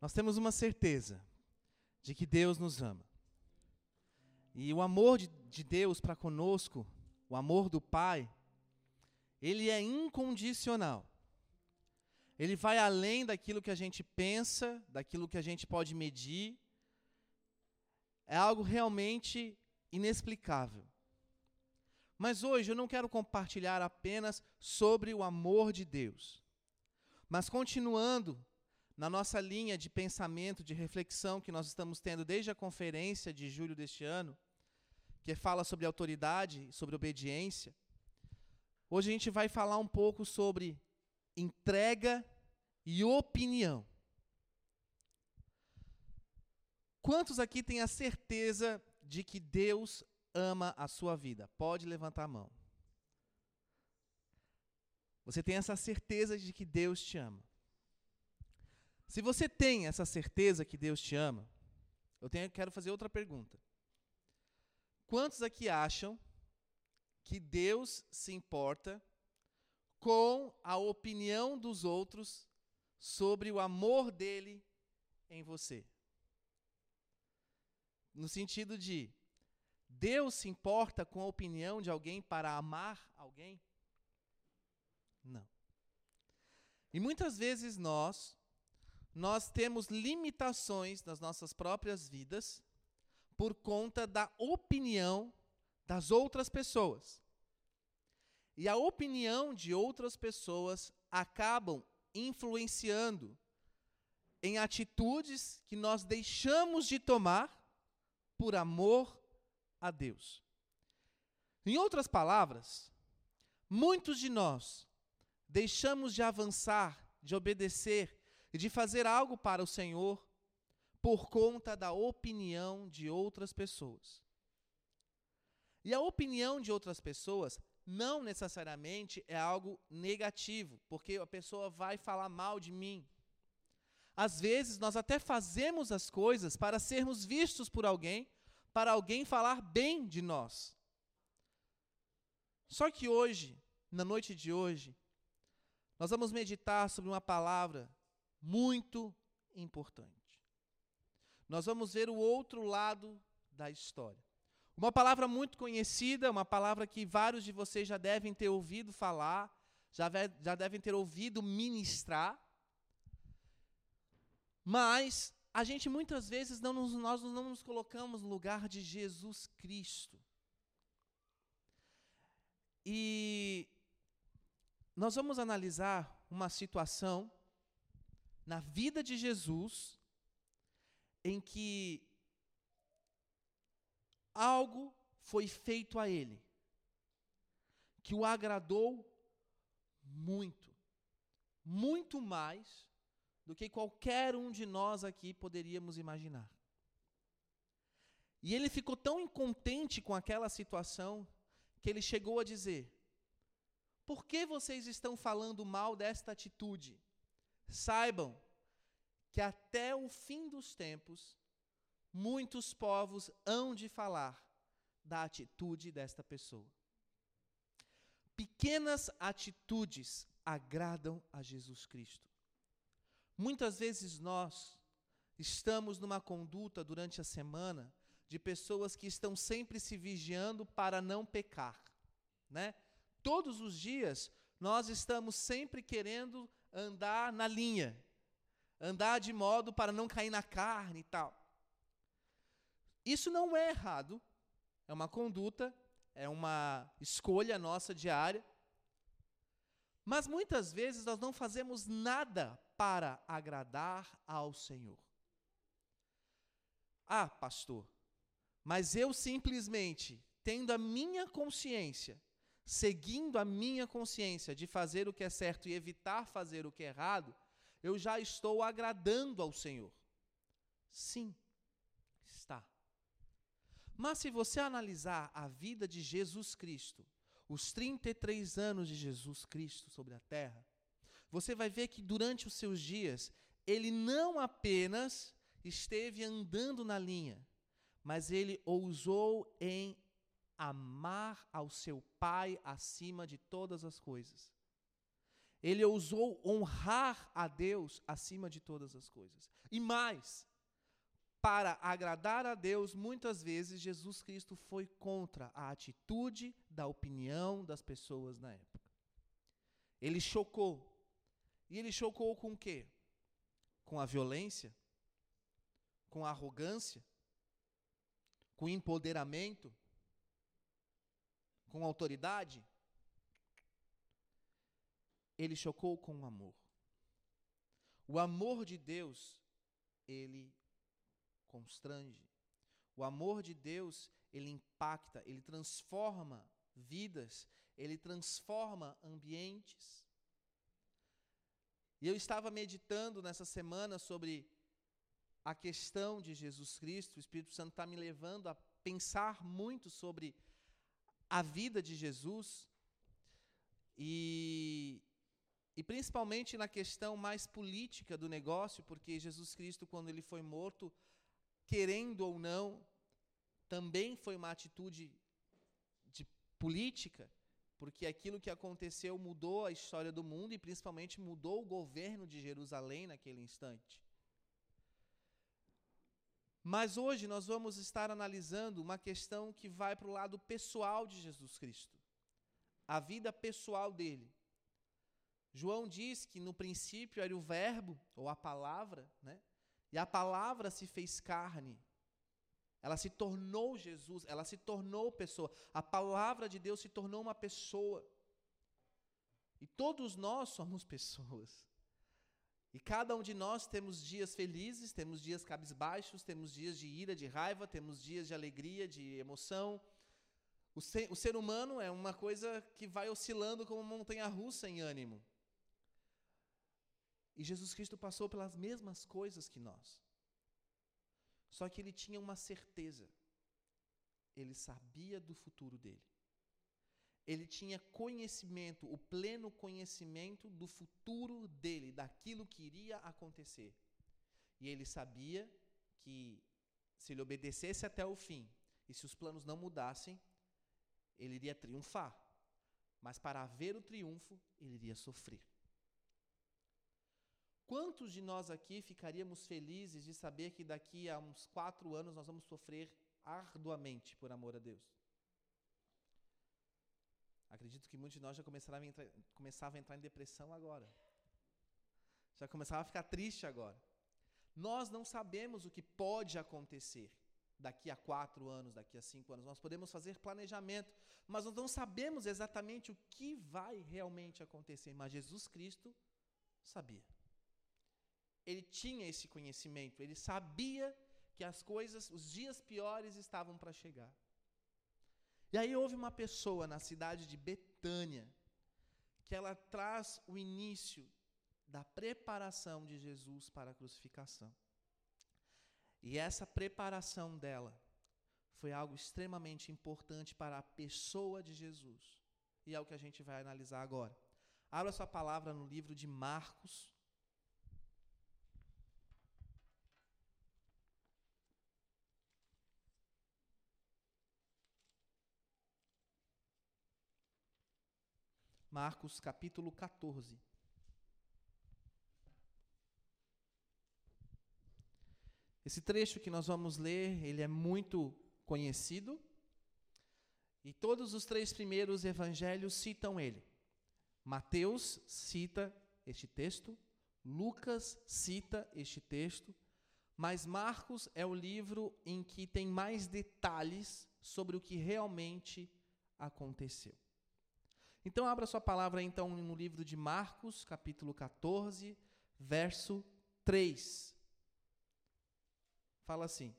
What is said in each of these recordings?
Nós temos uma certeza de que Deus nos ama. E o amor de, de Deus para conosco, o amor do Pai, ele é incondicional. Ele vai além daquilo que a gente pensa, daquilo que a gente pode medir. É algo realmente inexplicável. Mas hoje eu não quero compartilhar apenas sobre o amor de Deus. Mas continuando na nossa linha de pensamento, de reflexão que nós estamos tendo desde a conferência de julho deste ano, que fala sobre autoridade, sobre obediência, hoje a gente vai falar um pouco sobre entrega e opinião. Quantos aqui têm a certeza de que Deus ama a sua vida? Pode levantar a mão. Você tem essa certeza de que Deus te ama. Se você tem essa certeza que Deus te ama, eu tenho, quero fazer outra pergunta. Quantos aqui acham que Deus se importa com a opinião dos outros sobre o amor dele em você? No sentido de, Deus se importa com a opinião de alguém para amar alguém? Não. E muitas vezes nós nós temos limitações nas nossas próprias vidas por conta da opinião das outras pessoas. E a opinião de outras pessoas acabam influenciando em atitudes que nós deixamos de tomar por amor a Deus. Em outras palavras, muitos de nós deixamos de avançar, de obedecer de fazer algo para o Senhor por conta da opinião de outras pessoas. E a opinião de outras pessoas não necessariamente é algo negativo, porque a pessoa vai falar mal de mim. Às vezes nós até fazemos as coisas para sermos vistos por alguém, para alguém falar bem de nós. Só que hoje, na noite de hoje, nós vamos meditar sobre uma palavra muito importante. Nós vamos ver o outro lado da história. Uma palavra muito conhecida, uma palavra que vários de vocês já devem ter ouvido falar, já, já devem ter ouvido ministrar. Mas a gente muitas vezes não nos, nós não nos colocamos no lugar de Jesus Cristo. E nós vamos analisar uma situação na vida de Jesus em que algo foi feito a ele que o agradou muito, muito mais do que qualquer um de nós aqui poderíamos imaginar. E ele ficou tão incontente com aquela situação que ele chegou a dizer: Por que vocês estão falando mal desta atitude? Saibam que até o fim dos tempos, muitos povos hão de falar da atitude desta pessoa. Pequenas atitudes agradam a Jesus Cristo. Muitas vezes nós estamos numa conduta durante a semana de pessoas que estão sempre se vigiando para não pecar, né? Todos os dias nós estamos sempre querendo andar na linha, andar de modo para não cair na carne e tal. Isso não é errado, é uma conduta, é uma escolha nossa diária. Mas muitas vezes nós não fazemos nada para agradar ao Senhor. Ah, pastor, mas eu simplesmente, tendo a minha consciência, seguindo a minha consciência de fazer o que é certo e evitar fazer o que é errado, eu já estou agradando ao Senhor. Sim, está. Mas se você analisar a vida de Jesus Cristo, os 33 anos de Jesus Cristo sobre a terra, você vai ver que durante os seus dias, ele não apenas esteve andando na linha, mas ele ousou em amar ao seu Pai acima de todas as coisas. Ele ousou honrar a Deus acima de todas as coisas. E mais, para agradar a Deus, muitas vezes Jesus Cristo foi contra a atitude da opinião das pessoas na época. Ele chocou. E ele chocou com o quê? Com a violência? Com a arrogância? Com empoderamento? Com autoridade? Ele chocou com o amor. O amor de Deus, ele constrange. O amor de Deus, ele impacta, ele transforma vidas, ele transforma ambientes. E eu estava meditando nessa semana sobre a questão de Jesus Cristo, o Espírito Santo está me levando a pensar muito sobre a vida de Jesus e, e principalmente na questão mais política do negócio, porque Jesus Cristo, quando ele foi morto, querendo ou não, também foi uma atitude de política, porque aquilo que aconteceu mudou a história do mundo e principalmente mudou o governo de Jerusalém naquele instante. Mas hoje nós vamos estar analisando uma questão que vai para o lado pessoal de Jesus Cristo, a vida pessoal dele. João diz que no princípio era o Verbo, ou a palavra, né? e a palavra se fez carne. Ela se tornou Jesus, ela se tornou pessoa. A palavra de Deus se tornou uma pessoa. E todos nós somos pessoas. E cada um de nós temos dias felizes, temos dias cabisbaixos, temos dias de ira, de raiva, temos dias de alegria, de emoção. O ser, o ser humano é uma coisa que vai oscilando como uma montanha russa em ânimo. E Jesus Cristo passou pelas mesmas coisas que nós. Só que ele tinha uma certeza. Ele sabia do futuro dele ele tinha conhecimento, o pleno conhecimento do futuro dele, daquilo que iria acontecer. E ele sabia que se ele obedecesse até o fim, e se os planos não mudassem, ele iria triunfar. Mas para ver o triunfo, ele iria sofrer. Quantos de nós aqui ficaríamos felizes de saber que daqui a uns quatro anos nós vamos sofrer arduamente por amor a Deus? Acredito que muitos de nós já começavam a entrar, começavam a entrar em depressão agora. Já começava a ficar triste agora. Nós não sabemos o que pode acontecer daqui a quatro anos, daqui a cinco anos. Nós podemos fazer planejamento, mas nós não sabemos exatamente o que vai realmente acontecer. Mas Jesus Cristo sabia. Ele tinha esse conhecimento, ele sabia que as coisas, os dias piores estavam para chegar. E aí houve uma pessoa na cidade de Betânia que ela traz o início da preparação de Jesus para a crucificação. E essa preparação dela foi algo extremamente importante para a pessoa de Jesus. E é o que a gente vai analisar agora. Abra sua palavra no livro de Marcos, Marcos capítulo 14. Esse trecho que nós vamos ler, ele é muito conhecido. E todos os três primeiros evangelhos citam ele. Mateus cita este texto, Lucas cita este texto, mas Marcos é o livro em que tem mais detalhes sobre o que realmente aconteceu. Então abra sua palavra então no livro de Marcos, capítulo 14, verso 3. Fala assim: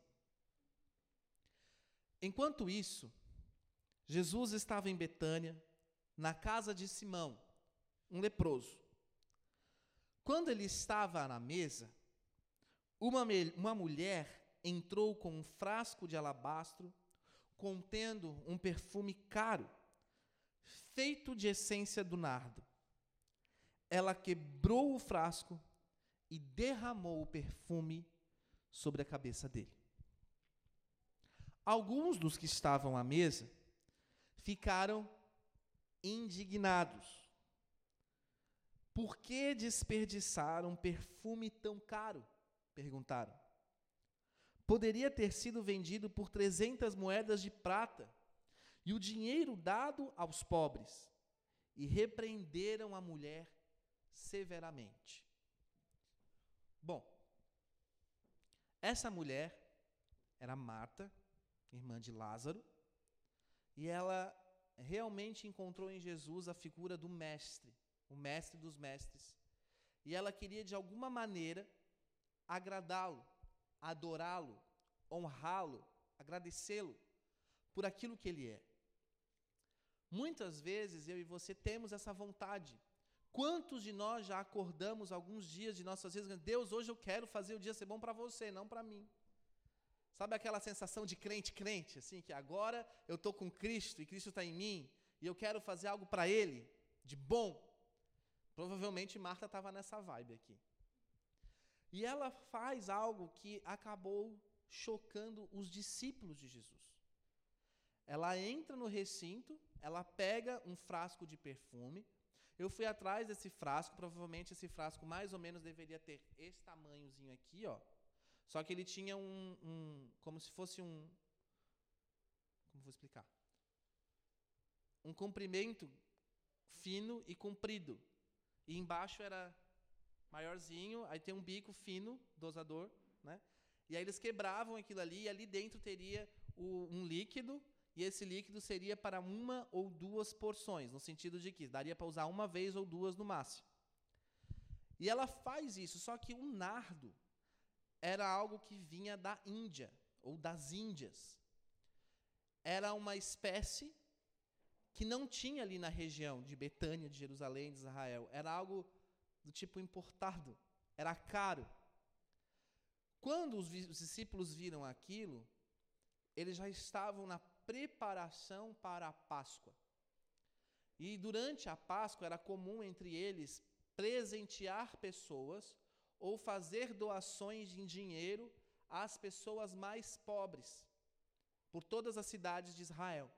Enquanto isso, Jesus estava em Betânia, na casa de Simão, um leproso. Quando ele estava na mesa, uma, uma mulher entrou com um frasco de alabastro contendo um perfume caro feito de essência do nardo. Ela quebrou o frasco e derramou o perfume sobre a cabeça dele. Alguns dos que estavam à mesa ficaram indignados. Por que desperdiçar um perfume tão caro? Perguntaram. Poderia ter sido vendido por 300 moedas de prata e o dinheiro dado aos pobres. E repreenderam a mulher severamente. Bom, essa mulher era Marta, irmã de Lázaro, e ela realmente encontrou em Jesus a figura do mestre, o mestre dos mestres. E ela queria, de alguma maneira, agradá-lo, adorá-lo, honrá-lo, agradecê-lo por aquilo que ele é. Muitas vezes eu e você temos essa vontade. Quantos de nós já acordamos alguns dias de nossas vidas, Deus, hoje eu quero fazer o dia ser bom para você, não para mim. Sabe aquela sensação de crente, crente, assim, que agora eu estou com Cristo e Cristo está em mim e eu quero fazer algo para Ele, de bom. Provavelmente Marta estava nessa vibe aqui. E ela faz algo que acabou chocando os discípulos de Jesus. Ela entra no recinto, ela pega um frasco de perfume. Eu fui atrás desse frasco, provavelmente esse frasco mais ou menos deveria ter esse tamanhozinho aqui, ó. Só que ele tinha um, um como se fosse um, como vou explicar? Um comprimento fino e comprido. E embaixo era maiorzinho, aí tem um bico fino, dosador, né? E aí eles quebravam aquilo ali, e ali dentro teria o, um líquido, e esse líquido seria para uma ou duas porções, no sentido de que daria para usar uma vez ou duas no máximo. E ela faz isso, só que o nardo era algo que vinha da Índia, ou das Índias. Era uma espécie que não tinha ali na região de Betânia, de Jerusalém, de Israel. Era algo do tipo importado, era caro. Quando os, os discípulos viram aquilo, eles já estavam na preparação para a Páscoa. E durante a Páscoa era comum entre eles presentear pessoas ou fazer doações em dinheiro às pessoas mais pobres por todas as cidades de Israel.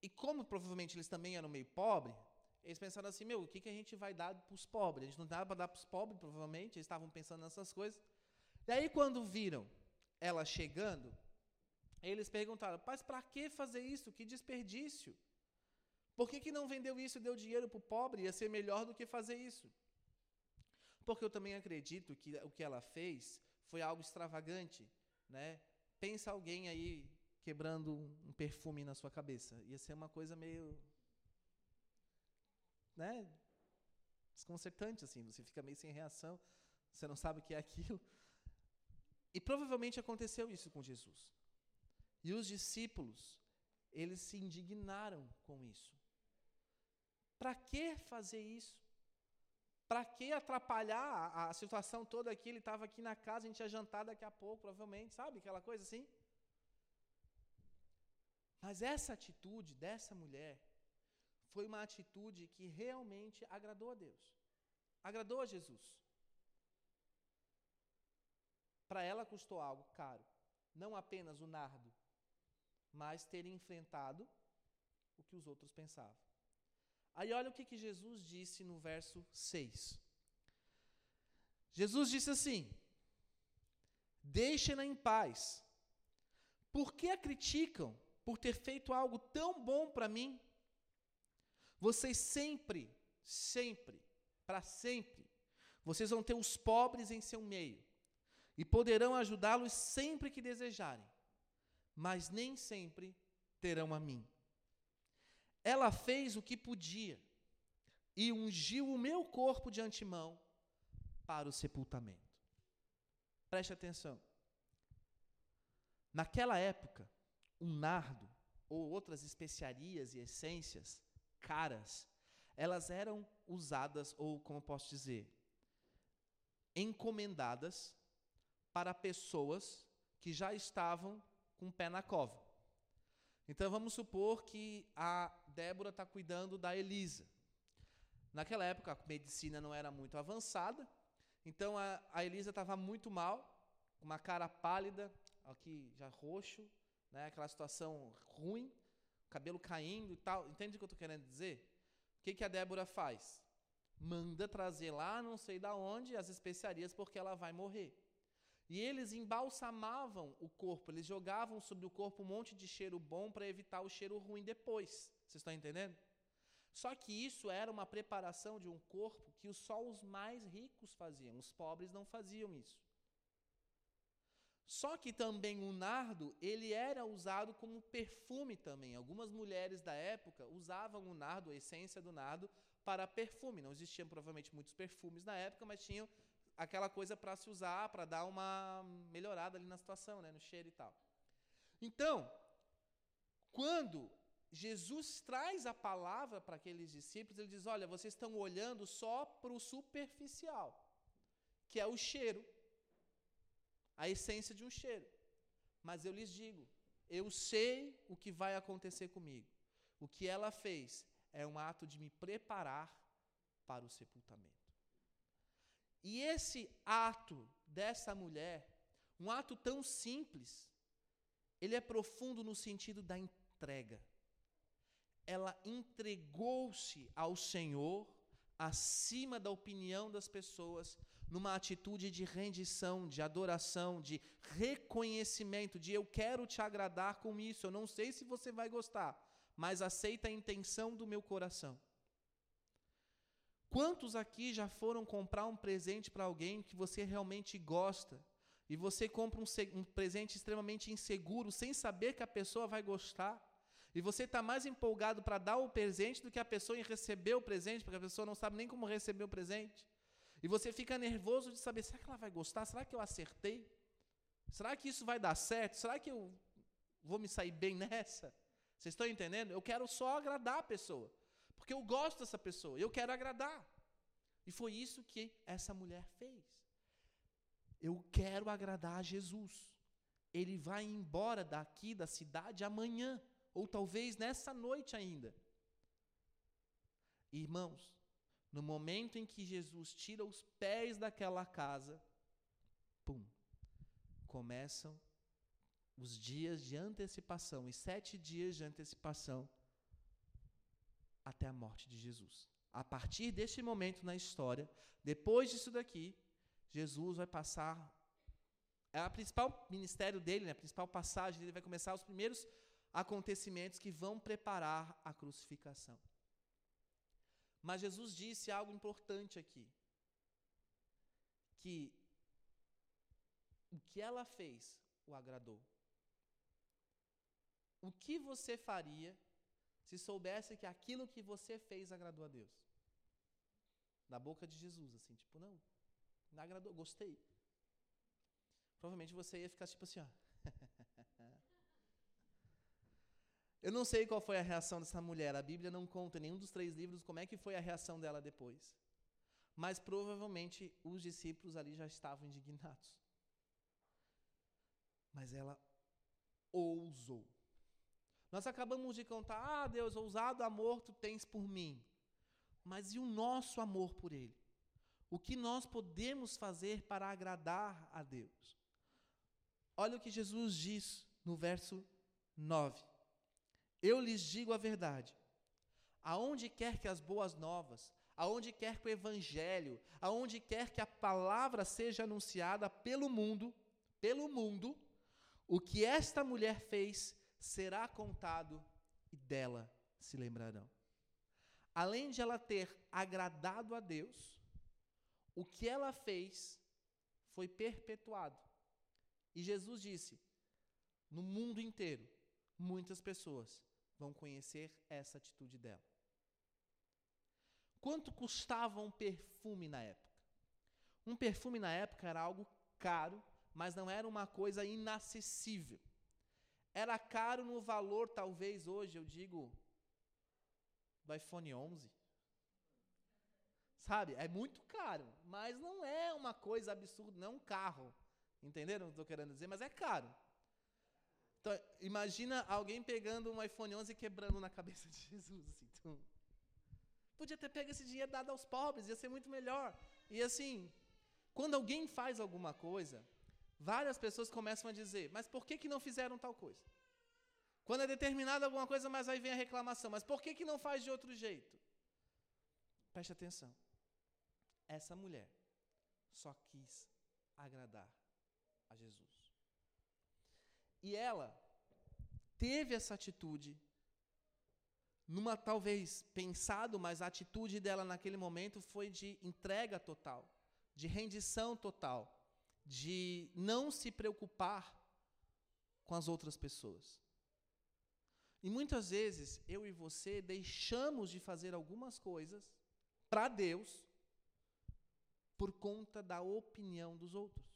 E como provavelmente eles também eram meio pobres, eles pensaram assim: meu, o que, que a gente vai dar para os pobres? A gente não dá para dar para os pobres, provavelmente. Eles estavam pensando nessas coisas. E aí, quando viram ela chegando, eles perguntaram: mas para que fazer isso? Que desperdício. Por que, que não vendeu isso e deu dinheiro para o pobre? Ia ser melhor do que fazer isso. Porque eu também acredito que o que ela fez foi algo extravagante. Né? Pensa alguém aí quebrando um perfume na sua cabeça. Ia ser uma coisa meio né, desconcertante, assim, você fica meio sem reação, você não sabe o que é aquilo. E provavelmente aconteceu isso com Jesus. E os discípulos, eles se indignaram com isso. Para que fazer isso? Para que atrapalhar a, situação toda aqui? Ele estava aqui na casa, a gente ia jantar daqui a pouco, provavelmente, sabe? Aquela coisa assim. Mas essa atitude dessa mulher foi uma atitude que realmente agradou a Deus, agradou a Jesus. Para ela custou algo caro, não apenas o nardo, mas ter enfrentado o que os outros pensavam. Aí olha o que, que Jesus disse no verso 6. Jesus disse assim: Deixem-na em paz. Por que a criticam por ter feito algo tão bom para mim? Vocês sempre, sempre, para sempre, vocês vão ter os pobres em seu meio e poderão ajudá-los sempre que desejarem, mas nem sempre terão a mim. Ela fez o que podia e ungiu o meu corpo de antemão para o sepultamento. Preste atenção. Naquela época, um nardo ou outras especiarias e essências caras, elas eram usadas, ou como posso dizer, encomendadas para pessoas que já estavam com o pé na cova. Então vamos supor que a Débora está cuidando da Elisa. Naquela época a medicina não era muito avançada, então a, a Elisa estava muito mal, com uma cara pálida, aqui já roxo, né, aquela situação ruim cabelo caindo e tal. Entende o que eu estou querendo dizer? O que, que a Débora faz? manda trazer lá, não sei da onde, as especiarias porque ela vai morrer. E eles embalsamavam o corpo, eles jogavam sobre o corpo um monte de cheiro bom para evitar o cheiro ruim depois. Vocês estão entendendo? Só que isso era uma preparação de um corpo que só os mais ricos faziam, os pobres não faziam isso. Só que também o nardo, ele era usado como perfume também. Algumas mulheres da época usavam o nardo, a essência do nardo, para perfume. Não existiam provavelmente muitos perfumes na época, mas tinham aquela coisa para se usar, para dar uma melhorada ali na situação, né, no cheiro e tal. Então, quando Jesus traz a palavra para aqueles discípulos, ele diz: Olha, vocês estão olhando só para o superficial, que é o cheiro a essência de um cheiro. Mas eu lhes digo, eu sei o que vai acontecer comigo. O que ela fez é um ato de me preparar para o sepultamento. E esse ato dessa mulher, um ato tão simples, ele é profundo no sentido da entrega. Ela entregou-se ao Senhor acima da opinião das pessoas, numa atitude de rendição, de adoração, de reconhecimento, de eu quero te agradar com isso, eu não sei se você vai gostar, mas aceita a intenção do meu coração. Quantos aqui já foram comprar um presente para alguém que você realmente gosta? E você compra um, um, presente extremamente inseguro, sem saber que a pessoa vai gostar. E você está mais empolgado para dar o presente do que a pessoa em receber o presente, porque a pessoa não sabe nem como receber o presente. E você fica nervoso de saber: será que ela vai gostar? Será que eu acertei? Será que isso vai dar certo? Será que eu vou me sair bem nessa? Vocês estão entendendo? Eu quero só agradar a pessoa. Porque eu gosto dessa pessoa, eu quero agradar. E foi isso que essa mulher fez. Eu quero agradar a Jesus. Ele vai embora daqui da cidade amanhã, ou talvez nessa noite ainda. Irmãos, no momento em que Jesus tira os pés daquela casa, pum, começam os dias de antecipação, e sete dias de antecipação até a morte de Jesus. A partir deste momento na história, depois disso daqui, Jesus vai passar. É a principal ministério dele, né, a principal passagem dele vai começar os primeiros acontecimentos que vão preparar a crucificação. Mas Jesus disse algo importante aqui: que o que ela fez o agradou. O que você faria se soubesse que aquilo que você fez agradou a Deus? Da boca de Jesus, assim, tipo, não, não agradou, gostei. Provavelmente você ia ficar tipo assim, ó. Eu não sei qual foi a reação dessa mulher. A Bíblia não conta em nenhum dos três livros como é que foi a reação dela depois. Mas provavelmente os discípulos ali já estavam indignados. Mas ela ousou. Nós acabamos de contar: Ah, Deus, ousado amor tu tens por mim. Mas e o nosso amor por Ele? O que nós podemos fazer para agradar a Deus? Olha o que Jesus diz no verso 9. Eu lhes digo a verdade. Aonde quer que as boas novas, aonde quer que o evangelho, aonde quer que a palavra seja anunciada pelo mundo, pelo mundo, o que esta mulher fez será contado e dela se lembrarão. Além de ela ter agradado a Deus, o que ela fez foi perpetuado. E Jesus disse: no mundo inteiro, muitas pessoas vão conhecer essa atitude dela. Quanto custava um perfume na época? Um perfume na época era algo caro, mas não era uma coisa inacessível. Era caro no valor, talvez hoje eu digo, do iPhone 11. Sabe? É muito caro, mas não é uma coisa absurda, não é um carro. Entenderam o que eu estou querendo dizer? Mas é caro. Então, imagina alguém pegando um iPhone 11 e quebrando na cabeça de Jesus. Então, podia ter pego esse dinheiro dado aos pobres, ia ser muito melhor. E assim, quando alguém faz alguma coisa, várias pessoas começam a dizer: Mas por que, que não fizeram tal coisa? Quando é determinada alguma coisa, mas aí vem a reclamação: Mas por que, que não faz de outro jeito? Preste atenção. essa mulher só quis agradar a Jesus. E ela teve essa atitude, numa talvez pensado, mas a atitude dela naquele momento foi de entrega total, de rendição total, de não se preocupar com as outras pessoas. E muitas vezes eu e você deixamos de fazer algumas coisas para Deus por conta da opinião dos outros.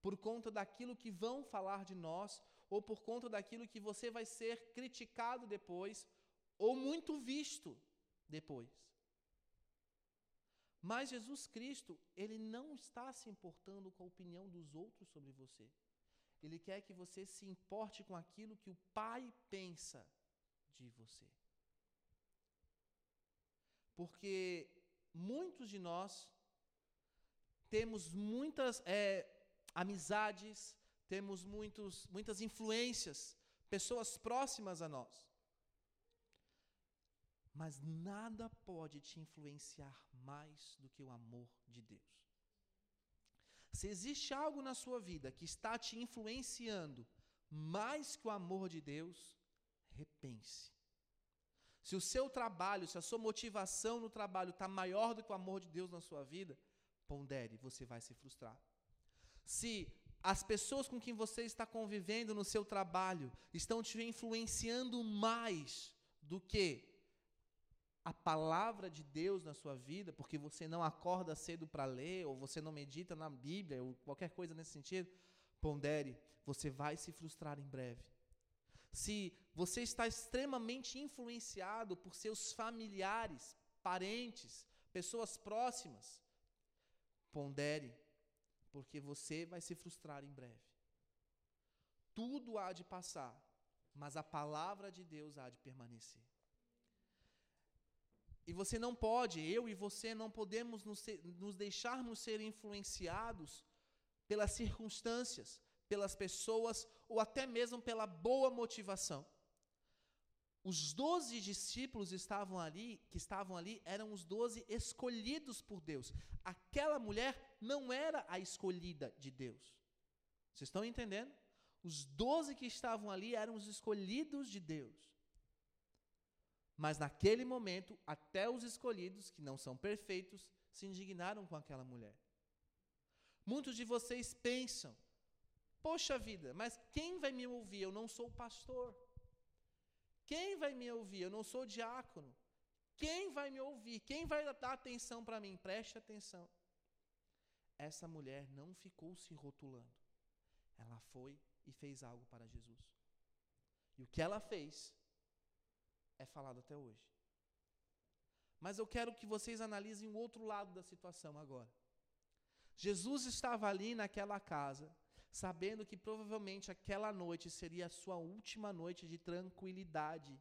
Por conta daquilo que vão falar de nós, ou por conta daquilo que você vai ser criticado depois, ou muito visto depois. Mas Jesus Cristo, ele não está se importando com a opinião dos outros sobre você. Ele quer que você se importe com aquilo que o Pai pensa de você. Porque muitos de nós temos muitas é, amizades, temos muitos, muitas influências, pessoas próximas a nós. Mas nada pode te influenciar mais do que o amor de Deus. Se existe algo na sua vida que está te influenciando mais que o amor de Deus, repense. Se o seu trabalho, se a sua motivação no trabalho está maior do que o amor de Deus na sua vida, pondere, você vai se frustrar. Se as pessoas com quem você está convivendo no seu trabalho estão te influenciando mais do que a palavra de Deus na sua vida, porque você não acorda cedo para ler, ou você não medita na Bíblia, ou qualquer coisa nesse sentido, pondere, você vai se frustrar em breve. Se você está extremamente influenciado por seus familiares, parentes, pessoas próximas, Pondere, porque você vai se frustrar em breve. Tudo há de passar, mas a palavra de Deus há de permanecer. E você não pode, eu e você não podemos nos, nos deixarmos ser influenciados pelas circunstâncias, pelas pessoas ou até mesmo pela boa motivação. Os doze discípulos estavam ali, que estavam ali, eram os doze escolhidos por Deus. Aquela mulher não era a escolhida de Deus. Vocês estão entendendo? Os doze que estavam ali eram os escolhidos de Deus. Mas naquele momento, até os escolhidos, que não são perfeitos, se indignaram com aquela mulher. Muitos de vocês pensam: poxa vida, mas quem vai me ouvir? Eu não sou pastor. Quem vai me ouvir? Eu não sou diácono. Quem vai me ouvir? Quem vai dar atenção para mim? Preste atenção. Essa mulher não ficou se rotulando. Ela foi e fez algo para Jesus. E o que ela fez é falado até hoje. Mas eu quero que vocês analisem o outro lado da situação agora. Jesus estava ali naquela casa, sabendo que provavelmente aquela noite seria a sua última noite de tranquilidade.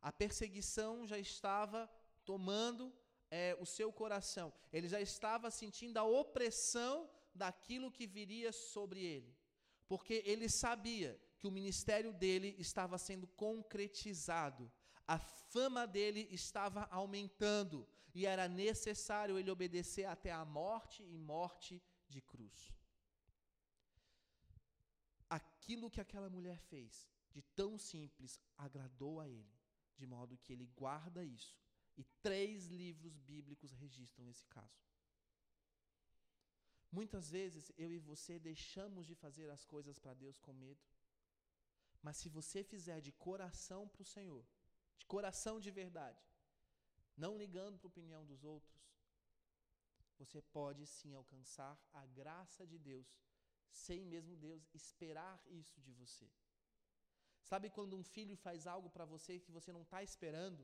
A perseguição já estava tomando é, o seu coração, ele já estava sentindo a opressão daquilo que viria sobre ele, porque ele sabia que o ministério dele estava sendo concretizado, a fama dele estava aumentando e era necessário ele obedecer até a morte e morte de cruz aquilo que aquela mulher fez, de tão simples, agradou a ele, de modo que ele guarda isso. E três livros bíblicos registram esse caso. Muitas vezes eu e você deixamos de fazer as coisas para Deus com medo. Mas se você fizer de coração para o Senhor, de coração de verdade, não ligando para a opinião dos outros, você pode sim alcançar a graça de Deus sem mesmo Deus esperar isso de você. Sabe quando um filho faz algo para você que você não está esperando?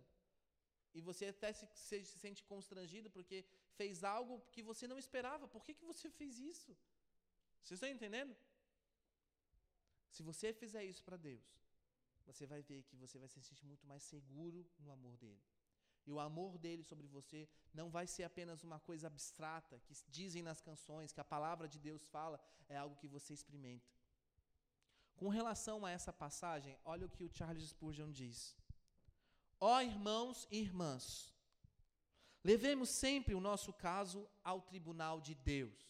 E você até se, se, se, sente constrangido porque fez algo que você não esperava. Por que, que você fez isso? Vocês estão entendendo? Se você fizer isso para Deus, você vai ver que você vai se sentir muito mais seguro no amor dele. E o amor dele sobre você não vai ser apenas uma coisa abstrata que dizem nas canções, que a palavra de Deus fala, é algo que você experimenta. Com relação a essa passagem, olha o que o Charles Spurgeon diz: Ó oh, irmãos e irmãs, Levemos sempre o nosso caso ao tribunal de Deus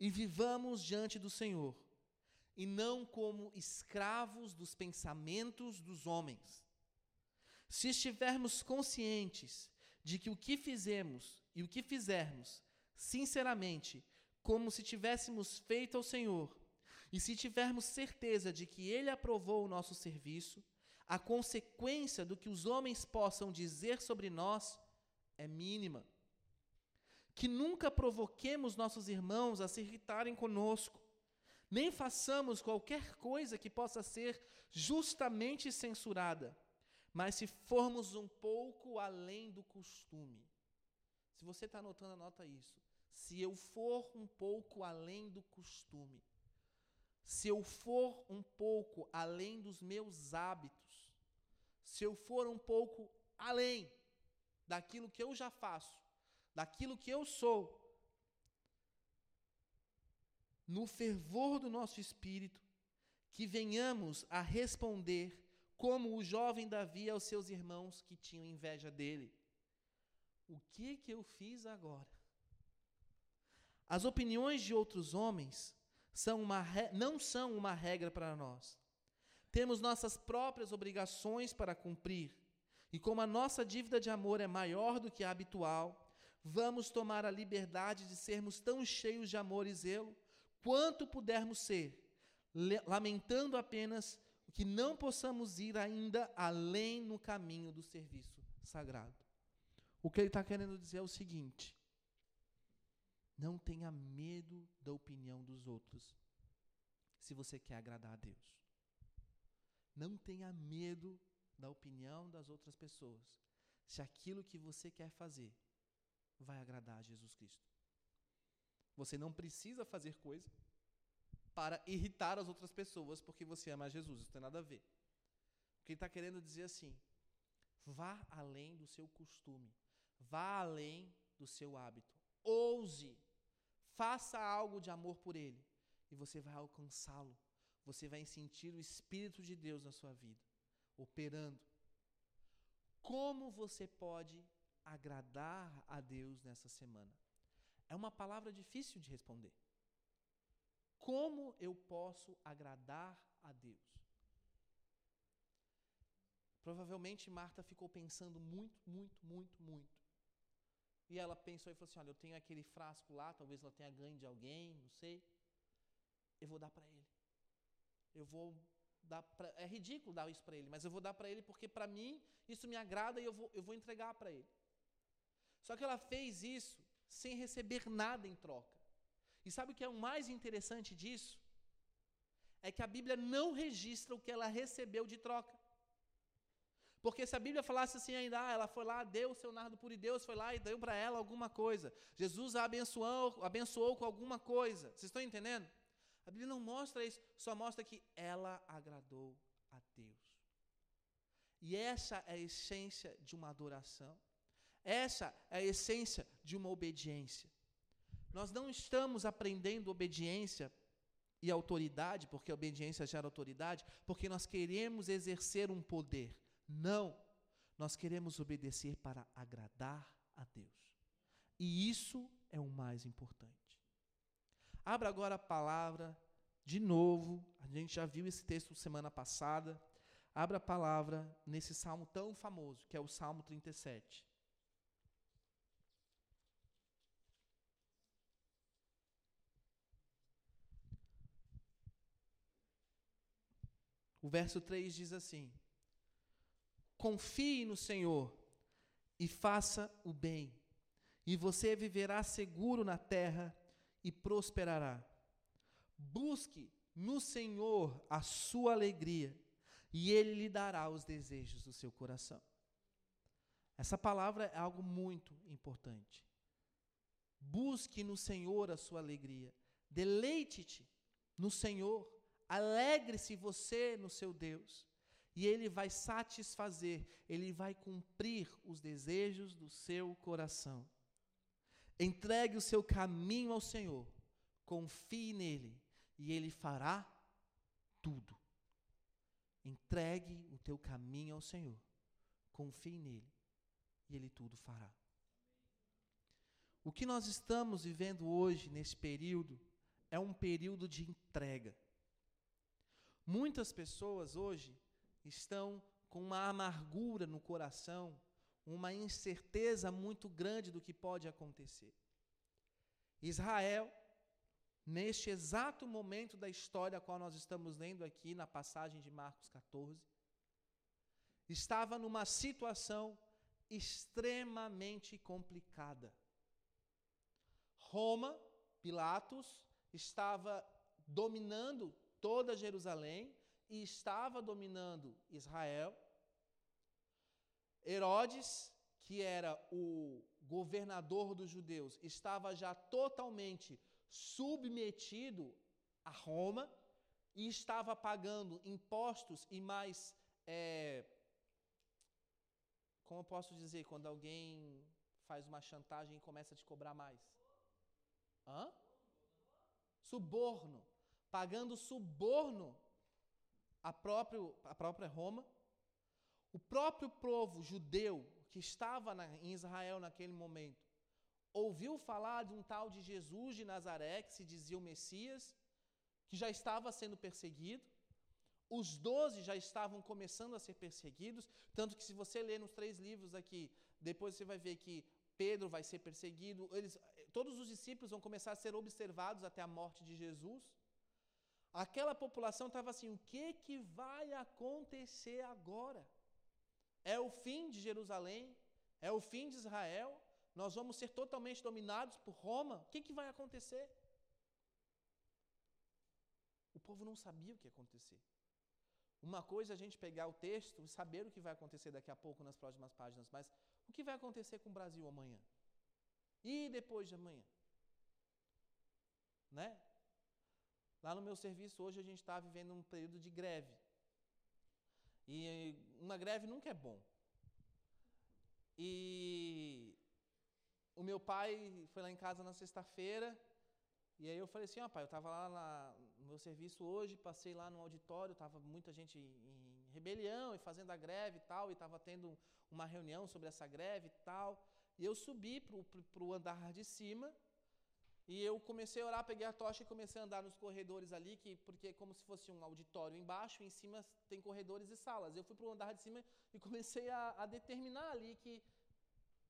e vivamos diante do Senhor, e não como escravos dos pensamentos dos homens. Se estivermos conscientes de que o que fizemos e o que fizermos, sinceramente, como se tivéssemos feito ao Senhor, e se tivermos certeza de que Ele aprovou o nosso serviço, a consequência do que os homens possam dizer sobre nós é mínima. Que nunca provoquemos nossos irmãos a se irritarem conosco, nem façamos qualquer coisa que possa ser justamente censurada, mas se formos um pouco além do costume. Se você está anotando, anota isso. Se eu for um pouco além do costume, se eu for um pouco além dos meus hábitos, se eu for um pouco além daquilo que eu já faço, daquilo que eu sou, no fervor do nosso espírito, que venhamos a responder como o jovem Davi aos seus irmãos que tinham inveja dele. O que que eu fiz agora? As opiniões de outros homens são uma não são uma regra para nós. Temos nossas próprias obrigações para cumprir. E como a nossa dívida de amor é maior do que a habitual, vamos tomar a liberdade de sermos tão cheios de amor e zelo quanto pudermos ser, lamentando apenas que não possamos ir ainda além no caminho do serviço sagrado. O que ele está querendo dizer é o seguinte: não tenha medo da opinião dos outros, se você quer agradar a Deus. Não tenha medo da opinião das outras pessoas, se aquilo que você quer fazer vai agradar a Jesus Cristo. Você não precisa fazer coisa para irritar as outras pessoas porque você ama Jesus. Isso não tem nada a ver. O que ele está querendo dizer assim: vá além do seu costume, vá além do seu hábito, ouse, faça algo de amor por ele e você vai alcançá-lo. Você vai sentir o Espírito de Deus na sua vida, operando. Como você pode agradar a Deus nessa semana? É uma palavra difícil de responder. Como eu posso agradar a Deus? Provavelmente Marta ficou pensando muito, muito, muito, muito. E ela pensou e falou assim: Olha, eu tenho aquele frasco lá, talvez ela tenha ganho de alguém, não sei. Eu vou dar para ele. Eu vou dar pra, É ridículo dar isso para ele, mas eu vou dar para ele porque para mim isso me agrada e eu vou, eu vou entregar para ele. Só que ela fez isso sem receber nada em troca. E sabe o que é o mais interessante disso? É que a Bíblia não registra o que ela recebeu de troca. Porque se a Bíblia falasse assim ainda, ah, ela foi lá, deu o seu nardo por Deus, foi lá e deu para ela alguma coisa. Jesus a abençoou, abençoou com alguma coisa. Vocês estão entendendo? A Bíblia não mostra isso, só mostra que ela agradou a Deus. E essa é a essência de uma adoração. Essa é a essência de uma obediência. Nós não estamos aprendendo obediência e autoridade, porque a obediência gera autoridade, porque nós queremos exercer um poder. Não. Nós queremos obedecer para agradar a Deus. E isso é o mais importante. Abra agora a palavra de novo. A gente já viu esse texto semana passada. Abra a palavra nesse salmo tão famoso, que é o Salmo 37. O verso 3 diz assim: Confie no Senhor e faça o bem, e você viverá seguro na terra e prosperará. Busque no Senhor a sua alegria, e Ele lhe dará os desejos do seu coração. Essa palavra é algo muito importante. Busque no Senhor a sua alegria. Deleite-te no Senhor. Alegre-se você no seu Deus, e Ele vai satisfazer, Ele vai cumprir os desejos do seu coração. Entregue o seu caminho ao Senhor, confie nele, e Ele fará tudo. Entregue o teu caminho ao Senhor, confie nele, e Ele tudo fará. O que nós estamos vivendo hoje, nesse período, é um período de entrega. Muitas pessoas hoje estão com uma amargura no coração, uma incerteza muito grande do que pode acontecer. Israel, neste exato momento da história a qual nós estamos lendo aqui na passagem de Marcos 14, estava numa situação extremamente complicada. Roma, Pilatos, estava dominando toda Jerusalém e estava dominando Israel. Herodes, que era o governador dos judeus, estava já totalmente submetido a Roma e estava pagando impostos e mais. É, como eu posso dizer, quando alguém faz uma chantagem e começa a te cobrar mais? Hã? Suborno. Pagando suborno a, próprio, a própria Roma. O próprio povo judeu que estava na, em Israel naquele momento ouviu falar de um tal de Jesus de Nazaré, que se dizia o Messias, que já estava sendo perseguido. Os doze já estavam começando a ser perseguidos, tanto que se você ler nos três livros aqui, depois você vai ver que Pedro vai ser perseguido, eles, todos os discípulos vão começar a ser observados até a morte de Jesus. Aquela população estava assim: o que, que vai acontecer agora? É o fim de Jerusalém? É o fim de Israel? Nós vamos ser totalmente dominados por Roma? O que, que vai acontecer? O povo não sabia o que ia acontecer. Uma coisa é a gente pegar o texto e saber o que vai acontecer daqui a pouco nas próximas páginas, mas o que vai acontecer com o Brasil amanhã? E depois de amanhã? Né? Lá no meu serviço hoje a gente está vivendo um período de greve. E uma greve nunca é bom. E o meu pai foi lá em casa na sexta-feira, e aí eu falei assim, ó pai, eu estava lá na, no meu serviço hoje, passei lá no auditório, estava muita gente em rebelião e fazendo a greve e tal, e estava tendo uma reunião sobre essa greve e tal. E eu subi para o andar de cima, e eu comecei a orar, peguei a tocha e comecei a andar nos corredores ali, que, porque é como se fosse um auditório embaixo, e em cima tem corredores e salas. Eu fui para o andar de cima e comecei a, a determinar ali que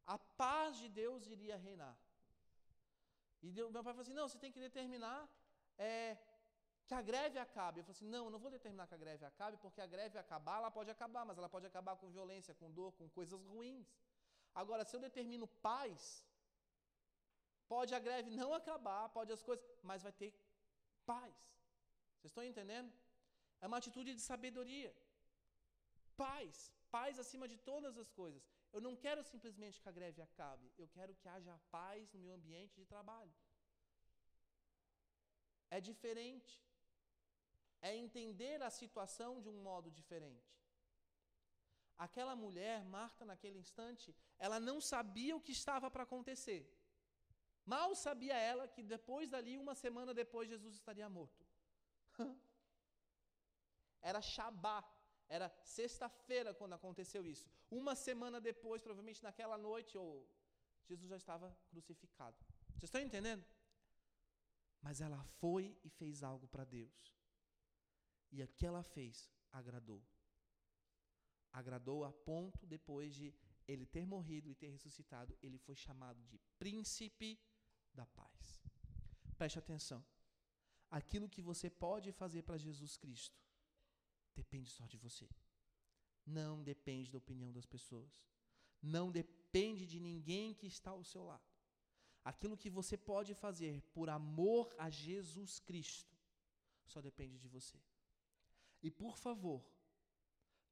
a paz de Deus iria reinar. E Deus, meu pai falou assim: não, você tem que determinar é, que a greve acabe. Eu falei assim: não, eu não vou determinar que a greve acabe, porque a greve acabar, ela pode acabar, mas ela pode acabar com violência, com dor, com coisas ruins. Agora, se eu determino paz, Pode a greve não acabar, pode as coisas, mas vai ter paz. Vocês estão entendendo? É uma atitude de sabedoria. Paz, paz acima de todas as coisas. Eu não quero simplesmente que a greve acabe, eu quero que haja paz no meu ambiente de trabalho. É diferente. É entender a situação de um modo diferente. Aquela mulher, Marta, naquele instante, ela não sabia o que estava para acontecer. Mal sabia ela que depois dali, uma semana depois, Jesus estaria morto. Era Shabá, era sexta-feira quando aconteceu isso. Uma semana depois, provavelmente naquela noite, ou Jesus já estava crucificado. Vocês estão entendendo? Mas ela foi e fez algo para Deus. E o que ela fez agradou. Agradou a ponto, depois de ele ter morrido e ter ressuscitado, ele foi chamado de príncipe da paz. Preste atenção. Aquilo que você pode fazer para Jesus Cristo depende só de você. Não depende da opinião das pessoas. Não depende de ninguém que está ao seu lado. Aquilo que você pode fazer por amor a Jesus Cristo só depende de você. E por favor,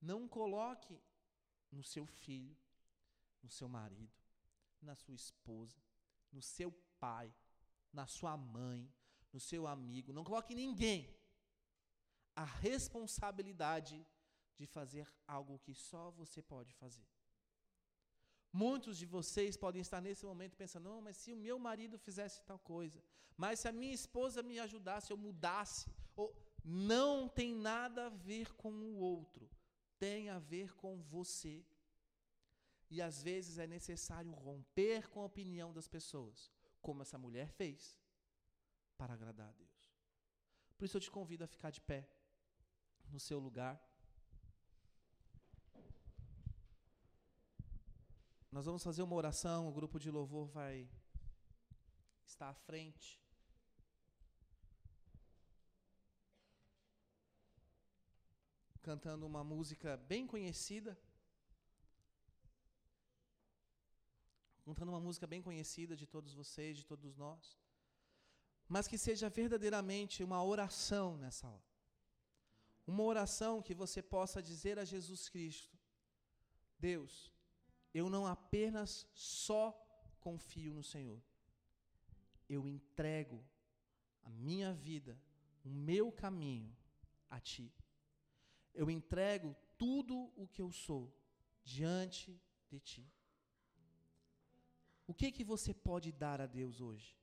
não coloque no seu filho, no seu marido, na sua esposa, no seu pai, na sua mãe, no seu amigo, não coloque ninguém a responsabilidade de fazer algo que só você pode fazer. Muitos de vocês podem estar nesse momento pensando: não, mas se o meu marido fizesse tal coisa, mas se a minha esposa me ajudasse, eu mudasse, ou não tem nada a ver com o outro, tem a ver com você. E às vezes é necessário romper com a opinião das pessoas, como essa mulher fez, para agradar a Deus. Por isso eu te convido a ficar de pé no seu lugar. Nós vamos fazer uma oração, o grupo de louvor vai estar à frente. Cantando uma música bem conhecida. Cantando uma música bem conhecida de todos vocês, de todos nós. Mas que seja verdadeiramente uma oração nessa hora. Uma oração que você possa dizer a Jesus Cristo: Deus, eu não apenas só confio no Senhor, eu entrego a minha vida, o meu caminho a Ti. Eu entrego tudo o que eu sou diante de Ti. O que que você pode dar a Deus hoje?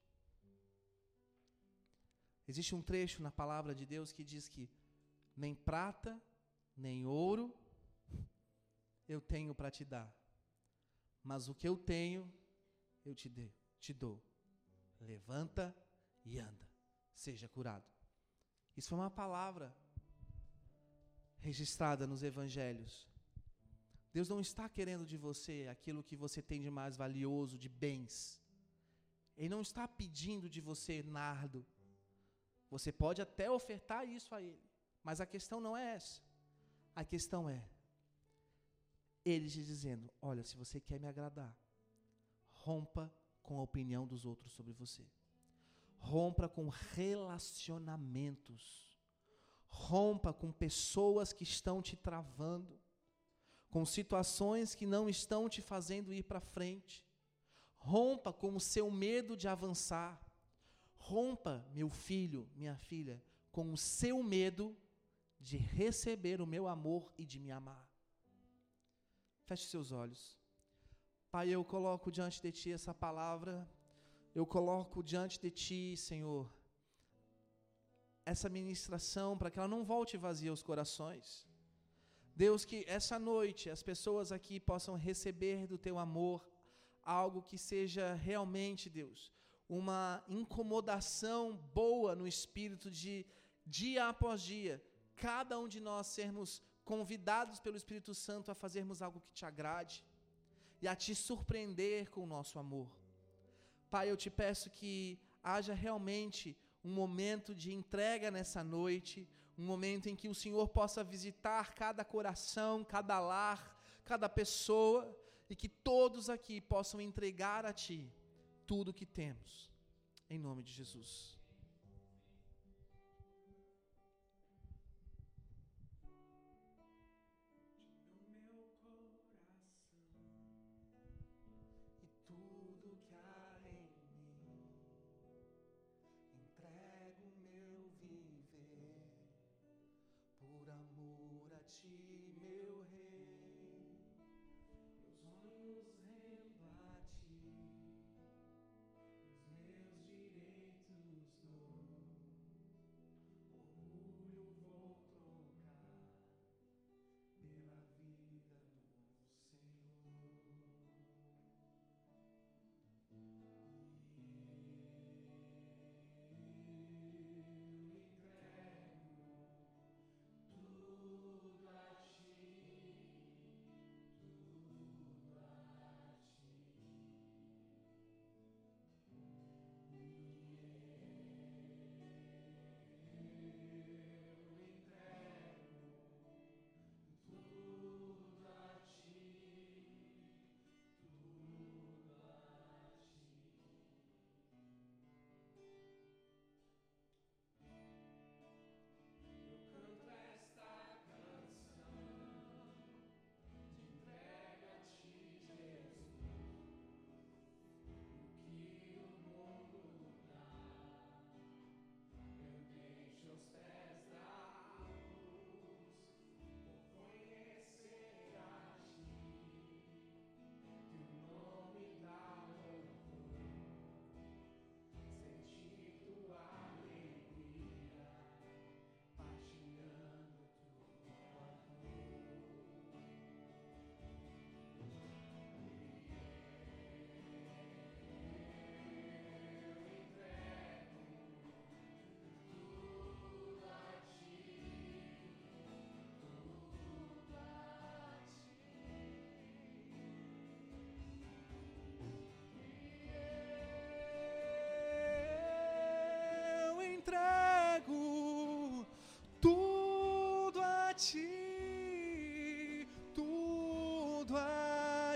Existe um trecho na palavra de Deus que diz que nem prata, nem ouro eu tenho para te dar, mas o que eu tenho eu te, dê, te dou. Levanta e anda, seja curado. Isso foi uma palavra registrada nos evangelhos. Deus não está querendo de você aquilo que você tem de mais valioso, de bens. Ele não está pedindo de você nardo. Você pode até ofertar isso a Ele, mas a questão não é essa. A questão é Ele te dizendo: Olha, se você quer me agradar, rompa com a opinião dos outros sobre você. Rompa com relacionamentos. Rompa com pessoas que estão te travando, com situações que não estão te fazendo ir para frente. Rompa com o seu medo de avançar. Rompa, meu filho, minha filha, com o seu medo de receber o meu amor e de me amar. Feche seus olhos. Pai, eu coloco diante de Ti essa palavra, eu coloco diante de Ti, Senhor, essa ministração para que ela não volte vazia aos corações. Deus, que essa noite as pessoas aqui possam receber do teu amor algo que seja realmente, Deus, uma incomodação boa no espírito de dia após dia, cada um de nós sermos convidados pelo Espírito Santo a fazermos algo que te agrade e a te surpreender com o nosso amor. Pai, eu te peço que haja realmente um momento de entrega nessa noite, um momento em que o Senhor possa visitar cada coração, cada lar, cada pessoa, e que todos aqui possam entregar a Ti tudo o que temos, em nome de Jesus.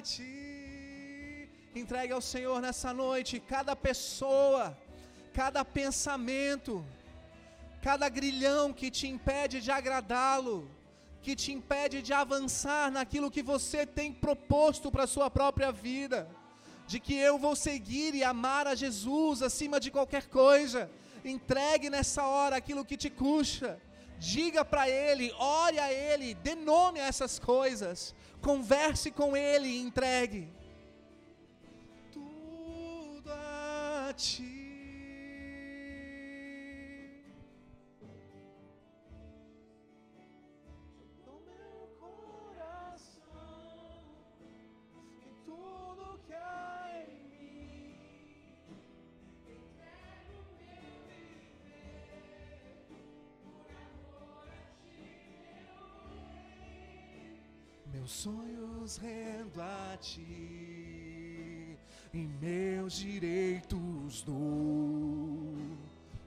Ti. Entregue ao Senhor nessa noite cada pessoa, cada pensamento, cada grilhão que te impede de agradá-lo, que te impede de avançar naquilo que você tem proposto para a sua própria vida, de que eu vou seguir e amar a Jesus acima de qualquer coisa. Entregue nessa hora aquilo que te custa. Diga para Ele, ore a Ele, dê nome a essas coisas, converse com Ele e entregue. Tudo a Ti. Meus sonhos rendo a ti, e meus direitos dou,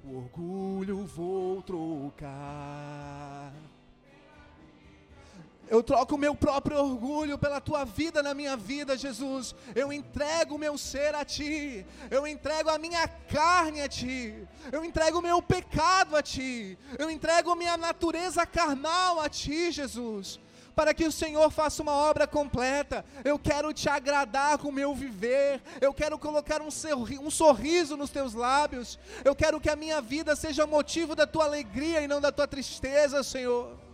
o orgulho vou trocar. Eu troco o meu próprio orgulho pela tua vida na minha vida, Jesus. Eu entrego o meu ser a ti. Eu entrego a minha carne a ti. Eu entrego o meu pecado a ti. Eu entrego a minha natureza carnal a ti, Jesus. Para que o Senhor faça uma obra completa. Eu quero te agradar com o meu viver. Eu quero colocar um, sorri um sorriso nos teus lábios. Eu quero que a minha vida seja motivo da tua alegria e não da tua tristeza, Senhor.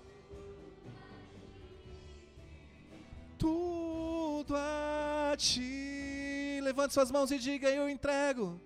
tudo a ti. Levante suas mãos e diga: Eu entrego.